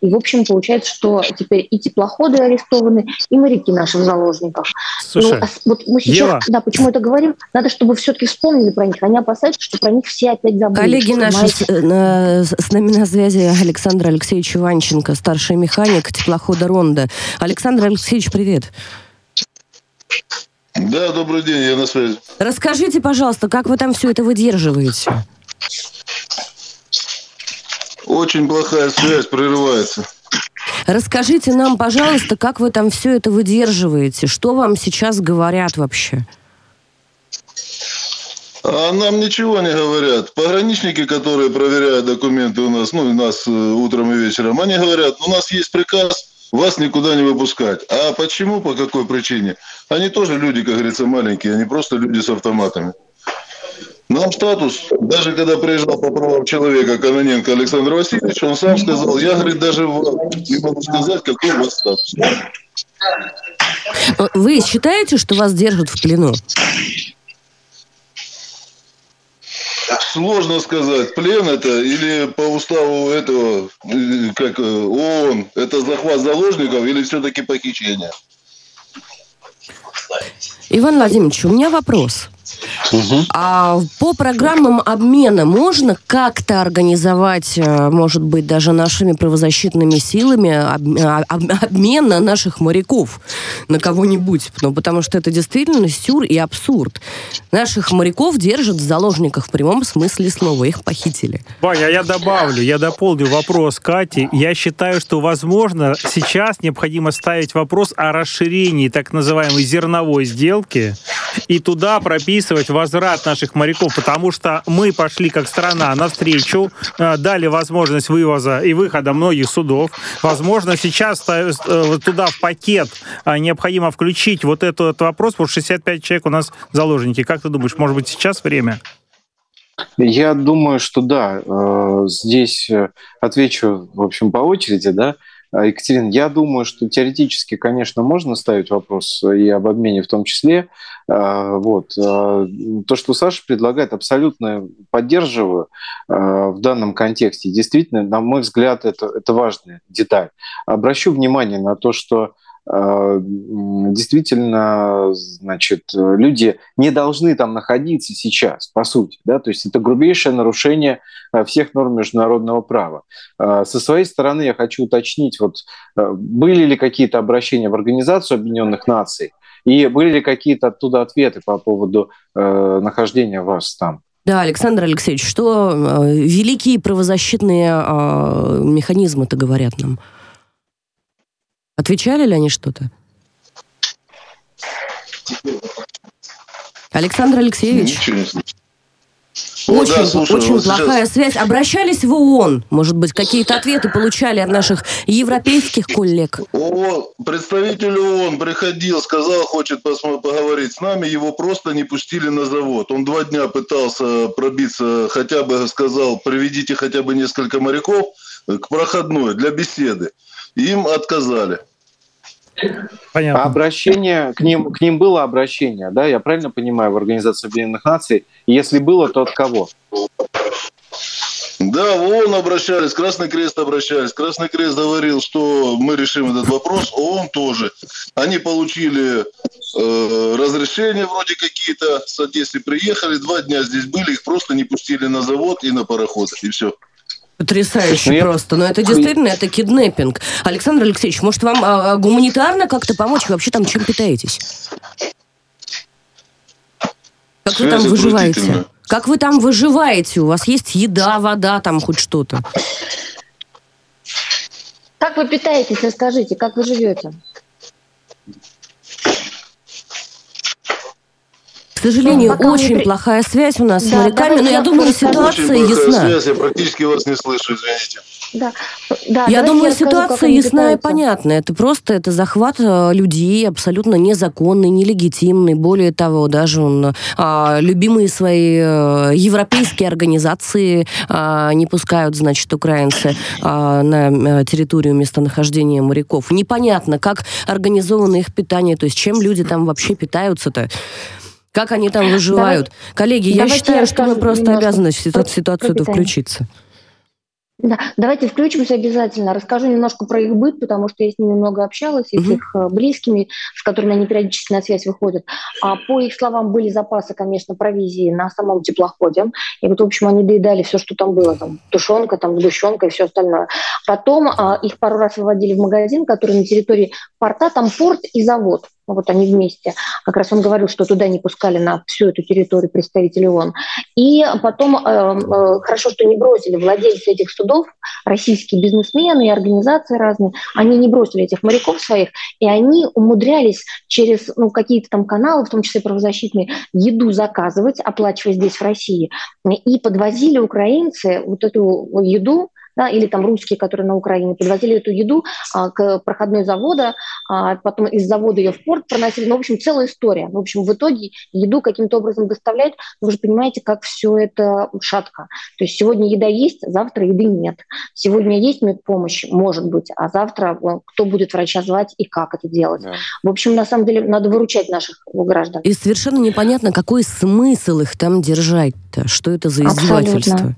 И, в общем, получается, что теперь и теплоходы арестованы, и моряки наши в заложниках. Слушай, ну, а вот мы сейчас, Ева. да, почему это говорим? Надо, чтобы все-таки вспомнили про них. Они опасаются, что про них все опять забыли. Коллеги наши, с, на, с нами на связи Александр Алексеевич Иванченко, старший механик теплохода «Ронда». Александр Алексеевич, привет. Да, добрый день, я на связи. Расскажите, пожалуйста, как вы там все это выдерживаете? Очень плохая связь, прерывается. Расскажите нам, пожалуйста, как вы там все это выдерживаете? Что вам сейчас говорят вообще? А нам ничего не говорят. Пограничники, которые проверяют документы у нас, ну, у нас э, утром и вечером, они говорят, у нас есть приказ вас никуда не выпускать. А почему, по какой причине? Они тоже люди, как говорится, маленькие, они просто люди с автоматами. Нам статус, даже когда приезжал по правам человека Каноненко Александр Васильевич, он сам сказал, я, говорит, даже не могу сказать, какой у вас статус. Вы считаете, что вас держат в плену? Сложно сказать, плен это или по уставу этого, как э, ООН, это захват заложников или все-таки похищение? Иван Владимирович, у меня вопрос. Угу. А по программам обмена можно как-то организовать, э, может быть, даже нашими правозащитными силами а, обмен на наших моряков на кого-нибудь? Ну, потому что это действительно сюр и абсурд. Наших моряков держат в заложниках в прямом смысле слова. Их похитили. Ваня, я добавлю, я дополню вопрос Кати. Я считаю, что, возможно, сейчас необходимо ставить вопрос о расширении так называемой зерновой сделки и туда прописывать возврат наших моряков, потому что мы пошли как страна навстречу, э, дали возможность вывоза и выхода многих судов. Возможно, сейчас э, туда в пакет э, необходимо включить вот этот вопрос, потому что 65 человек у нас заложники. Как ты думаешь, может быть, сейчас время? Я думаю, что да. Здесь отвечу, в общем, по очереди, да. Екатерина, я думаю, что теоретически, конечно, можно ставить вопрос и об обмене в том числе. А, вот. А, то, что Саша предлагает, абсолютно поддерживаю а, в данном контексте. Действительно, на мой взгляд, это, это важная деталь. Обращу внимание на то, что действительно, значит, люди не должны там находиться сейчас, по сути, да, то есть это грубейшее нарушение всех норм международного права. Со своей стороны я хочу уточнить, вот были ли какие-то обращения в Организацию Объединенных Наций, и были ли какие-то оттуда ответы по поводу э, нахождения вас там? Да, Александр Алексеевич, что э, великие правозащитные э, механизмы-то говорят нам? Отвечали ли они что-то? Александр Алексеевич. Ничего не очень, да, слушаю, очень вот плохая сейчас... связь. Обращались в ООН? Может быть, какие-то ответы получали от наших европейских коллег? О, представитель ООН приходил, сказал, хочет поговорить с нами. Его просто не пустили на завод. Он два дня пытался пробиться, хотя бы сказал, приведите хотя бы несколько моряков к проходной для беседы. Им отказали. Понятно. А обращение к ним, к ним было обращение, да, я правильно понимаю, в Организацию Объединенных Наций? Если было, то от кого? Да, в ООН обращались, Красный Крест обращались. Красный Крест говорил, что мы решим этот вопрос, ООН тоже. Они получили э, разрешения вроде какие-то с Одессы, приехали, два дня здесь были, их просто не пустили на завод и на пароход, и все. Потрясающе ну, просто. Но это действительно, это киднеппинг. Александр Алексеевич, может, вам а, а, гуманитарно как-то помочь? Вы вообще там чем питаетесь? Как вы там выживаете? Как вы там выживаете? У вас есть еда, вода, там хоть что-то? Как вы питаетесь, расскажите, как вы живете? Сожалению, ну, очень мы... плохая связь у нас да, с моряками, но я думаю, ситуация очень ясна. Связь, я практически вас не слышу, извините. Да. Да, я думаю, я ситуация расскажу, ясна и понятна. Это просто это захват э, людей абсолютно незаконный, нелегитимный. Более того, даже он а, любимые свои а, европейские организации а, не пускают, значит, украинцы а, на территорию местонахождения моряков. Непонятно, как организовано их питание, то есть чем люди там вообще питаются-то. Как они там выживают? Давай, Коллеги, я считаю, что мы просто обязаны в ситуацию эту включиться. Да, давайте включимся обязательно. Расскажу немножко про их быт, потому что я с ними много общалась, и с их э, близкими, с которыми они периодически на связь выходят. А по их словам, были запасы, конечно, провизии на самом теплоходе. И вот, в общем, они доедали все, что там было. Там тушенка, там сгущенка и все остальное. Потом а, их пару раз выводили в магазин, который на территории порта, там порт и завод. Вот они вместе. Как раз он говорил, что туда не пускали на всю эту территорию представителей ООН. И потом э, э, хорошо, что не бросили владельцы этих судов, российские бизнесмены и организации разные, они не бросили этих моряков своих, и они умудрялись через ну, какие-то там каналы, в том числе правозащитные, еду заказывать, оплачивая здесь, в России, и подвозили украинцы вот эту еду да, или там русские, которые на Украине подвозили эту еду а, к проходной завода, а, потом из завода ее в порт проносили. Ну, в общем, целая история. В общем, в итоге еду каким-то образом доставляют. Вы же понимаете, как все это шатко. То есть сегодня еда есть, завтра еды нет. Сегодня есть медпомощь, может быть, а завтра кто будет врача звать и как это делать. Да. В общем, на самом деле, надо выручать наших граждан. И совершенно непонятно, какой смысл их там держать-то? Что это за издевательство? Абсолютно.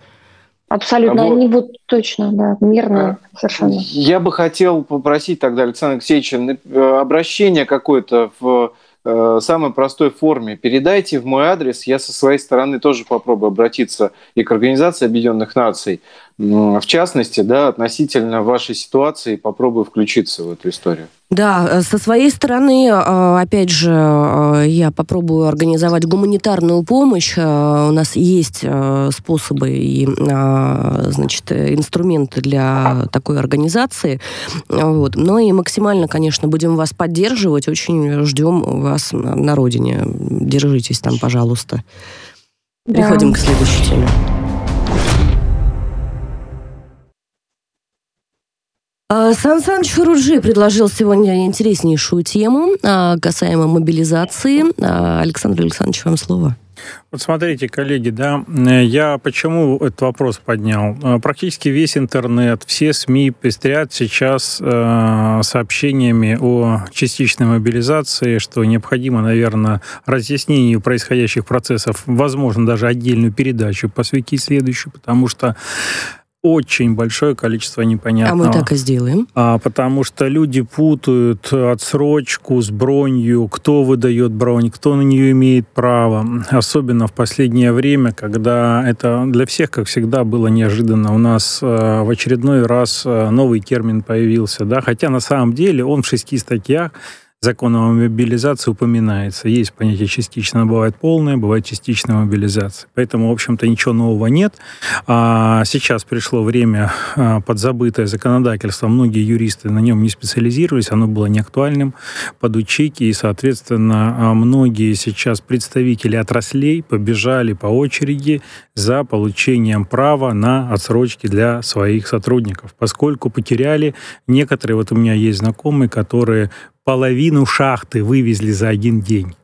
Абсолютно, вот. они будут точно, да, мирные а, совершенно. Я бы хотел попросить тогда Александра Алексеевича э, обращение какое-то в э, самой простой форме. Передайте в мой адрес, я со своей стороны тоже попробую обратиться и к Организации Объединенных Наций, в частности, да, относительно вашей ситуации, попробую включиться в эту историю. Да, э, со своей стороны, э, опять же, э, я попробую организовать гуманитарную помощь. У нас есть способы и, значит, инструменты для такой организации. Вот. Но и максимально, конечно, будем вас поддерживать. Очень ждем вас на родине. Держитесь там, пожалуйста. Переходим да. к следующей теме. Сан Саныч Фаруджи предложил сегодня интереснейшую тему а, касаемо мобилизации. А, Александр Александрович, вам слово. Вот смотрите, коллеги, да, я почему этот вопрос поднял? Практически весь интернет, все СМИ пестрят сейчас э, сообщениями о частичной мобилизации, что необходимо, наверное, разъяснению происходящих процессов, возможно, даже отдельную передачу посвятить следующую, потому что очень большое количество непонятного. А мы так и сделаем. А, потому что люди путают отсрочку с бронью, кто выдает бронь, кто на нее имеет право. Особенно в последнее время, когда это для всех, как всегда, было неожиданно. У нас э, в очередной раз э, новый термин появился. Да? Хотя на самом деле он в шести статьях закона о мобилизации упоминается. Есть понятие частично, бывает полная, бывает частичная мобилизация. Поэтому, в общем-то, ничего нового нет. А сейчас пришло время а, подзабытое законодательство. Многие юристы на нем не специализировались, оно было неактуальным, подучить. И, соответственно, а, многие сейчас представители отраслей побежали по очереди за получением права на отсрочки для своих сотрудников, поскольку потеряли некоторые, вот у меня есть знакомые, которые половину шахты вывезли за один день.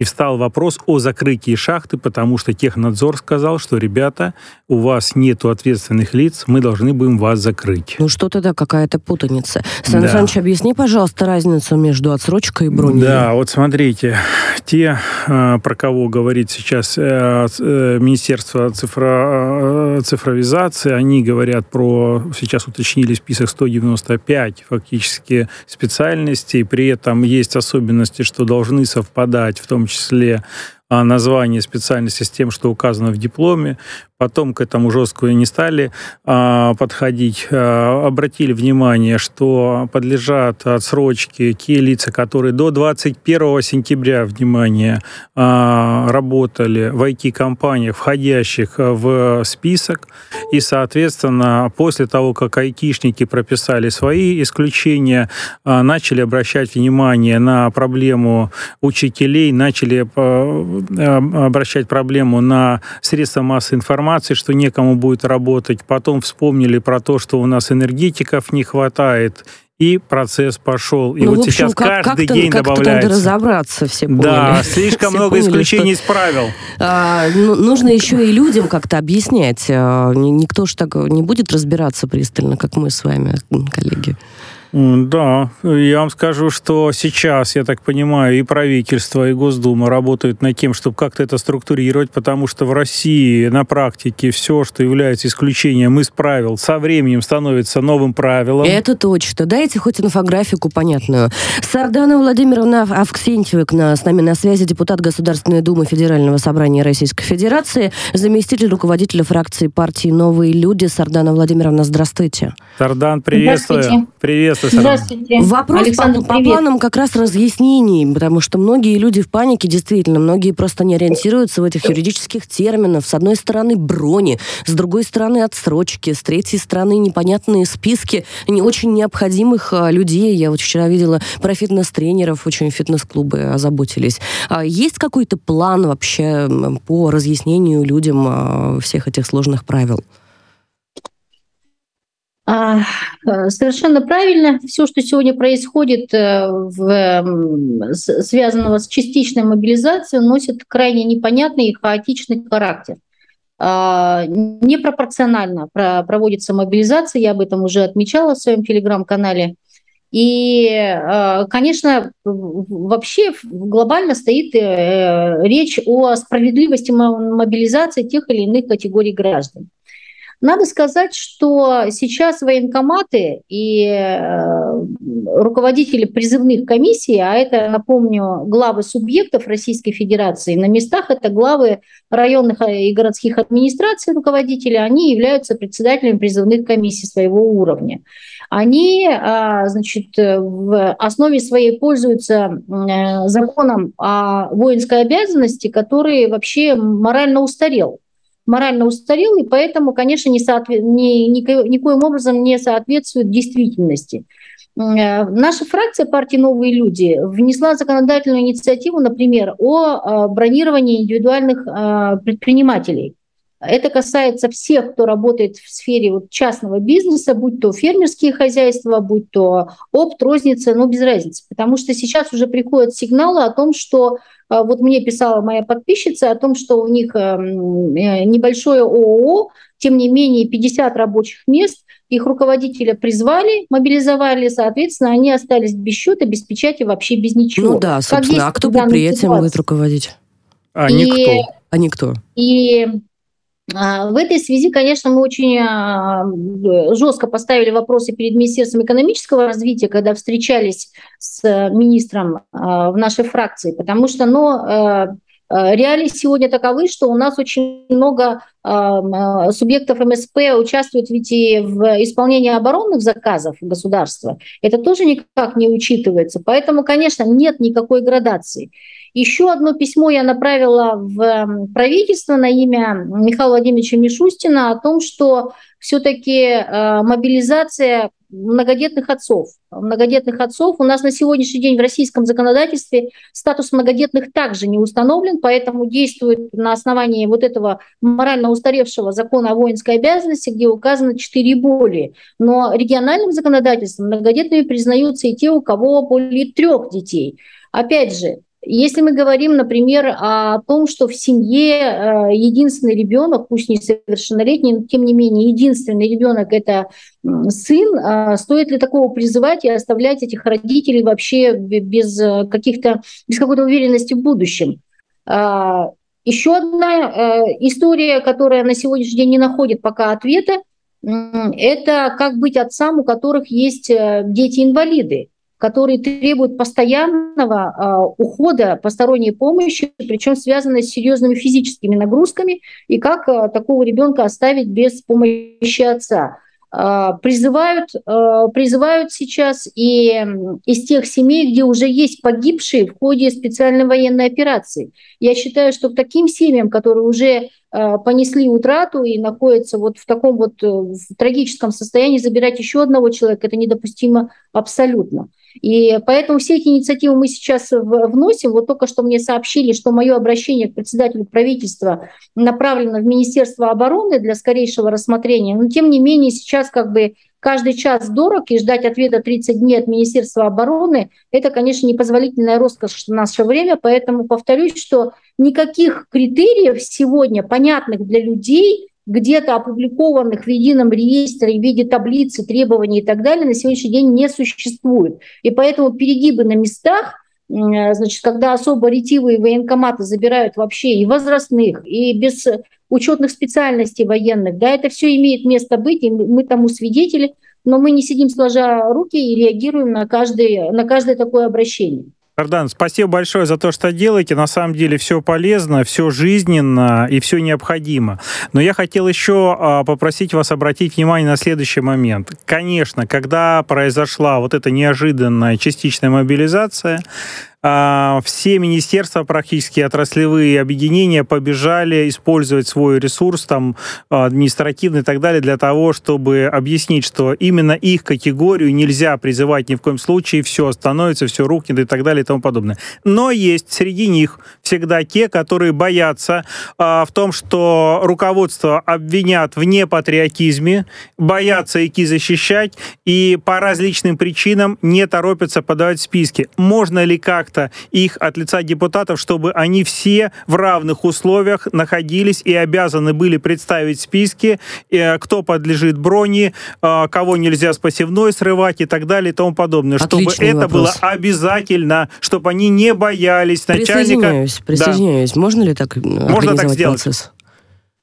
И встал вопрос о закрытии шахты, потому что технадзор сказал, что, ребята, у вас нет ответственных лиц, мы должны будем вас закрыть. Ну что тогда какая-то путаница. Сан да. Объясни, пожалуйста, разницу между отсрочкой и броней. Да, вот смотрите, те, а, про кого говорит сейчас э, э, Министерство цифро, э, цифровизации, они говорят про, сейчас уточнили список 195 фактически специальностей, при этом есть особенности, что должны совпадать в том числе а, название специальности с тем, что указано в дипломе. Потом к этому жестко не стали а, подходить. А, обратили внимание, что подлежат отсрочке те лица, которые до 21 сентября, внимание, а, работали в IT-компаниях, входящих в список. И, соответственно, после того, как айтишники прописали свои исключения, а, начали обращать внимание на проблему учителей, начали а, а, обращать проблему на средства массовой информации, информации, что некому будет работать. Потом вспомнили про то, что у нас энергетиков не хватает, и процесс пошел. И ну, вот общем, сейчас как, каждый как день как добавляется. надо разобраться, все поняли. Да, *laughs* слишком много поняли, исключений что, из правил. А, ну, нужно еще и людям как-то объяснять. А, никто же так не будет разбираться пристально, как мы с вами, коллеги. Да, я вам скажу, что сейчас, я так понимаю, и правительство, и Госдума работают над тем, чтобы как-то это структурировать, потому что в России на практике все, что является исключением из правил, со временем становится новым правилом. Это точно. Дайте хоть инфографику понятную. Сардана Владимировна Авксентьева с нами на связи, депутат Государственной Думы Федерального собрания Российской Федерации, заместитель руководителя фракции партии «Новые люди». Сардана Владимировна, здравствуйте. Сардан, приветствую. Приветствую Здравствуйте, Здравствуйте. Вопрос Александр, по, по планам как раз разъяснений, потому что многие люди в панике, действительно, многие просто не ориентируются в этих юридических терминах. С одной стороны брони, с другой стороны отсрочки, с третьей стороны непонятные списки не очень необходимых а, людей. Я вот вчера видела про фитнес-тренеров, очень фитнес-клубы озаботились. А есть какой-то план вообще по разъяснению людям а, всех этих сложных правил? А, э, совершенно правильно. Все, что сегодня происходит, э, в, связанного с частичной мобилизацией, носит крайне непонятный и хаотичный характер. А, непропорционально проводится мобилизация, я об этом уже отмечала в своем телеграм-канале. И, а, конечно, вообще глобально стоит э, речь о справедливости мобилизации тех или иных категорий граждан. Надо сказать, что сейчас военкоматы и э, руководители призывных комиссий, а это, напомню, главы субъектов Российской Федерации, на местах это главы районных и городских администраций руководители, они являются председателями призывных комиссий своего уровня. Они, а, значит, в основе своей пользуются э, законом о воинской обязанности, который вообще морально устарел морально устарел, и поэтому, конечно, не соотве... ни, ни, никоим образом не соответствует действительности. Э, наша фракция партии «Новые люди» внесла законодательную инициативу, например, о э, бронировании индивидуальных э, предпринимателей. Это касается всех, кто работает в сфере вот частного бизнеса, будь то фермерские хозяйства, будь то опт, розница, ну без разницы. Потому что сейчас уже приходят сигналы о том, что а, вот мне писала моя подписчица о том, что у них эм, э, небольшое ООО, тем не менее 50 рабочих мест, их руководителя призвали, мобилизовали, соответственно, они остались без счета, без печати, вообще без ничего. Ну да, собственно, а кто предприятием будет руководить? А и, никто. А никто. И в этой связи, конечно, мы очень а, жестко поставили вопросы перед Министерством экономического развития, когда встречались с министром а, в нашей фракции, потому что ну, реалии сегодня таковы, что у нас очень много субъектов МСП участвуют ведь и в исполнении оборонных заказов государства. Это тоже никак не учитывается. Поэтому, конечно, нет никакой градации. Еще одно письмо я направила в правительство на имя Михаила Владимировича Мишустина о том, что все-таки э, мобилизация многодетных отцов. Многодетных отцов у нас на сегодняшний день в российском законодательстве статус многодетных также не установлен, поэтому действует на основании вот этого морально устаревшего закона о воинской обязанности, где указано 4 и более. Но региональным законодательством многодетными признаются и те, у кого более трех детей. Опять же, если мы говорим, например, о том, что в семье э, единственный ребенок, пусть несовершеннолетний, но тем не менее единственный ребенок это сын, а стоит ли такого призывать и оставлять этих родителей вообще без э, каких-то без какой-то уверенности в будущем? Еще одна э, история, которая на сегодняшний день не находит пока ответа, это как быть отцам, у которых есть дети-инвалиды которые требуют постоянного э, ухода, посторонней помощи, причем связанной с серьезными физическими нагрузками, и как э, такого ребенка оставить без помощи отца. Э, призывают, э, призывают сейчас и из тех семей, где уже есть погибшие в ходе специальной военной операции. Я считаю, что к таким семьям, которые уже понесли утрату и находятся вот в таком вот в трагическом состоянии, забирать еще одного человека, это недопустимо абсолютно. И поэтому все эти инициативы мы сейчас вносим. Вот только что мне сообщили, что мое обращение к председателю правительства направлено в Министерство обороны для скорейшего рассмотрения. Но тем не менее сейчас как бы каждый час дорог, и ждать ответа 30 дней от Министерства обороны – это, конечно, непозволительная роскошь в наше время. Поэтому повторюсь, что никаких критериев сегодня, понятных для людей, где-то опубликованных в едином реестре в виде таблицы, требований и так далее на сегодняшний день не существует. И поэтому перегибы на местах значит, когда особо ретивые военкоматы забирают вообще и возрастных, и без учетных специальностей военных, да, это все имеет место быть, и мы тому свидетели, но мы не сидим сложа руки и реагируем на каждое, на каждое такое обращение. Ардан, спасибо большое за то, что делаете. На самом деле все полезно, все жизненно и все необходимо. Но я хотел еще а, попросить вас обратить внимание на следующий момент. Конечно, когда произошла вот эта неожиданная частичная мобилизация, все министерства практически, отраслевые объединения побежали использовать свой ресурс там административный и так далее для того, чтобы объяснить, что именно их категорию нельзя призывать ни в коем случае, все остановится, все рухнет и так далее и тому подобное. Но есть среди них всегда те, которые боятся а, в том, что руководство обвинят в непатриотизме, боятся ИКИ защищать и по различным причинам не торопятся подавать списки. Можно ли как как-то их от лица депутатов, чтобы они все в равных условиях находились и обязаны были представить списки, э, кто подлежит броне, э, кого нельзя с пассивной срывать и так далее и тому подобное. Отличный чтобы это было обязательно, чтобы они не боялись начальника. Присоединяюсь, присоединяюсь. Да. Можно ли так Можно так сделать? Процесс?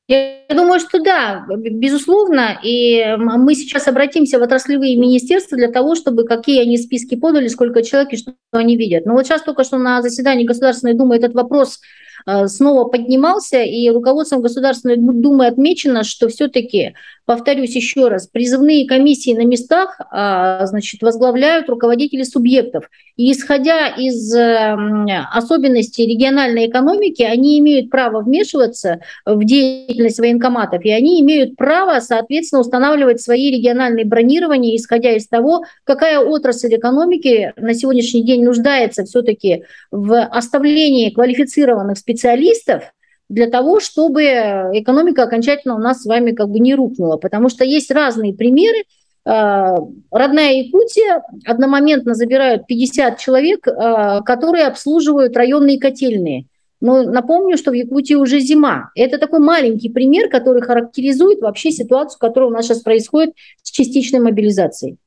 Я думаю, что да, безусловно. И мы сейчас обратимся в отраслевые министерства для того, чтобы какие они списки подали, сколько человек и что они видят. Но вот сейчас только что на заседании Государственной Думы этот вопрос Э, снова поднимался, и руководством Государственной Думы отмечено, что все-таки, повторюсь еще раз, призывные комиссии на местах а, значит, возглавляют руководители субъектов. И исходя из эм, особенностей региональной экономики, они имеют право вмешиваться в деятельность военкоматов, и они имеют право, соответственно, устанавливать свои региональные бронирования, исходя из того, какая отрасль экономики на сегодняшний день нуждается все-таки в оставлении квалифицированных специалистов специалистов для того, чтобы экономика окончательно у нас с вами как бы не рухнула. Потому что есть разные примеры. А, родная Якутия одномоментно забирают 50 человек, а, которые обслуживают районные котельные. Но напомню, что в Якутии уже зима. Это такой маленький пример, который характеризует вообще ситуацию, которая у нас сейчас происходит с частичной мобилизацией.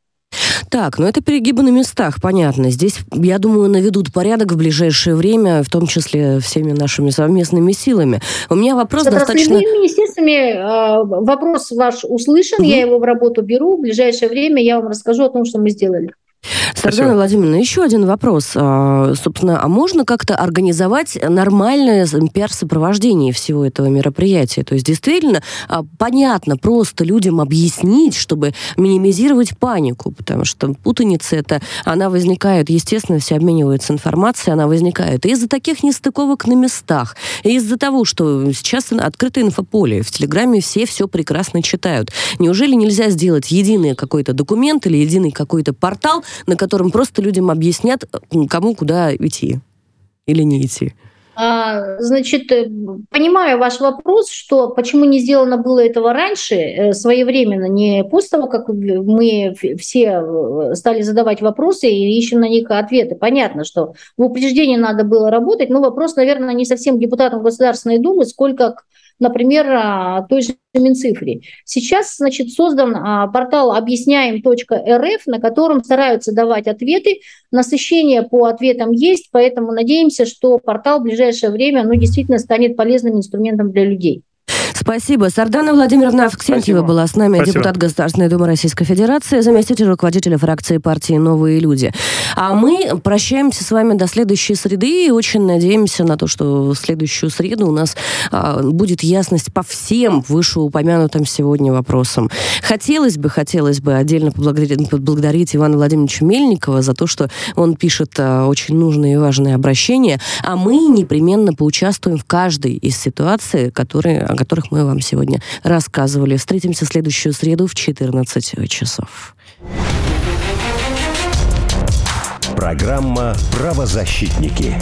Так, ну это перегибы на местах, понятно. Здесь, я думаю, наведут порядок в ближайшее время, в том числе всеми нашими совместными силами. У меня вопрос С достаточно... министерствами э, вопрос ваш услышан, угу. я его в работу беру. В ближайшее время я вам расскажу о том, что мы сделали. Сардана Владимировна, еще один вопрос. А, собственно, а можно как-то организовать нормальное пиар-сопровождение всего этого мероприятия? То есть действительно а, понятно просто людям объяснить, чтобы минимизировать панику, потому что путаница это, она возникает, естественно, все обмениваются информацией, она возникает из-за таких нестыковок на местах, из-за того, что сейчас открытое инфополе, в Телеграме все все прекрасно читают. Неужели нельзя сделать единый какой-то документ или единый какой-то портал, на котором просто людям объяснят, кому куда идти или не идти. А, значит, э, понимаю ваш вопрос, что почему не сделано было этого раньше, э, своевременно, не после того, как мы все э, стали задавать вопросы и ищем на них ответы. Понятно, что в упреждении надо было работать, но вопрос, наверное, не совсем депутатам Государственной Думы, сколько например, а, той же Минцифре. Сейчас, значит, создан а, портал объясняем.рф, на котором стараются давать ответы. Насыщение по ответам есть, поэтому надеемся, что портал в ближайшее время ну, действительно станет полезным инструментом для людей. Спасибо. Сардана Владимировна Авксентьева была с нами, Спасибо. депутат Государственной Думы Российской Федерации, заместитель руководителя фракции партии «Новые люди». А мы прощаемся с вами до следующей среды и очень надеемся на то, что в следующую среду у нас а, будет ясность по всем вышеупомянутым сегодня вопросам. Хотелось бы, хотелось бы отдельно поблагодарить, поблагодарить Ивана Владимировича Мельникова за то, что он пишет а, очень нужные и важные обращения, а мы непременно поучаствуем в каждой из ситуаций, которые, о мы вам сегодня рассказывали. Встретимся в следующую среду в 14 часов. Программа «Правозащитники».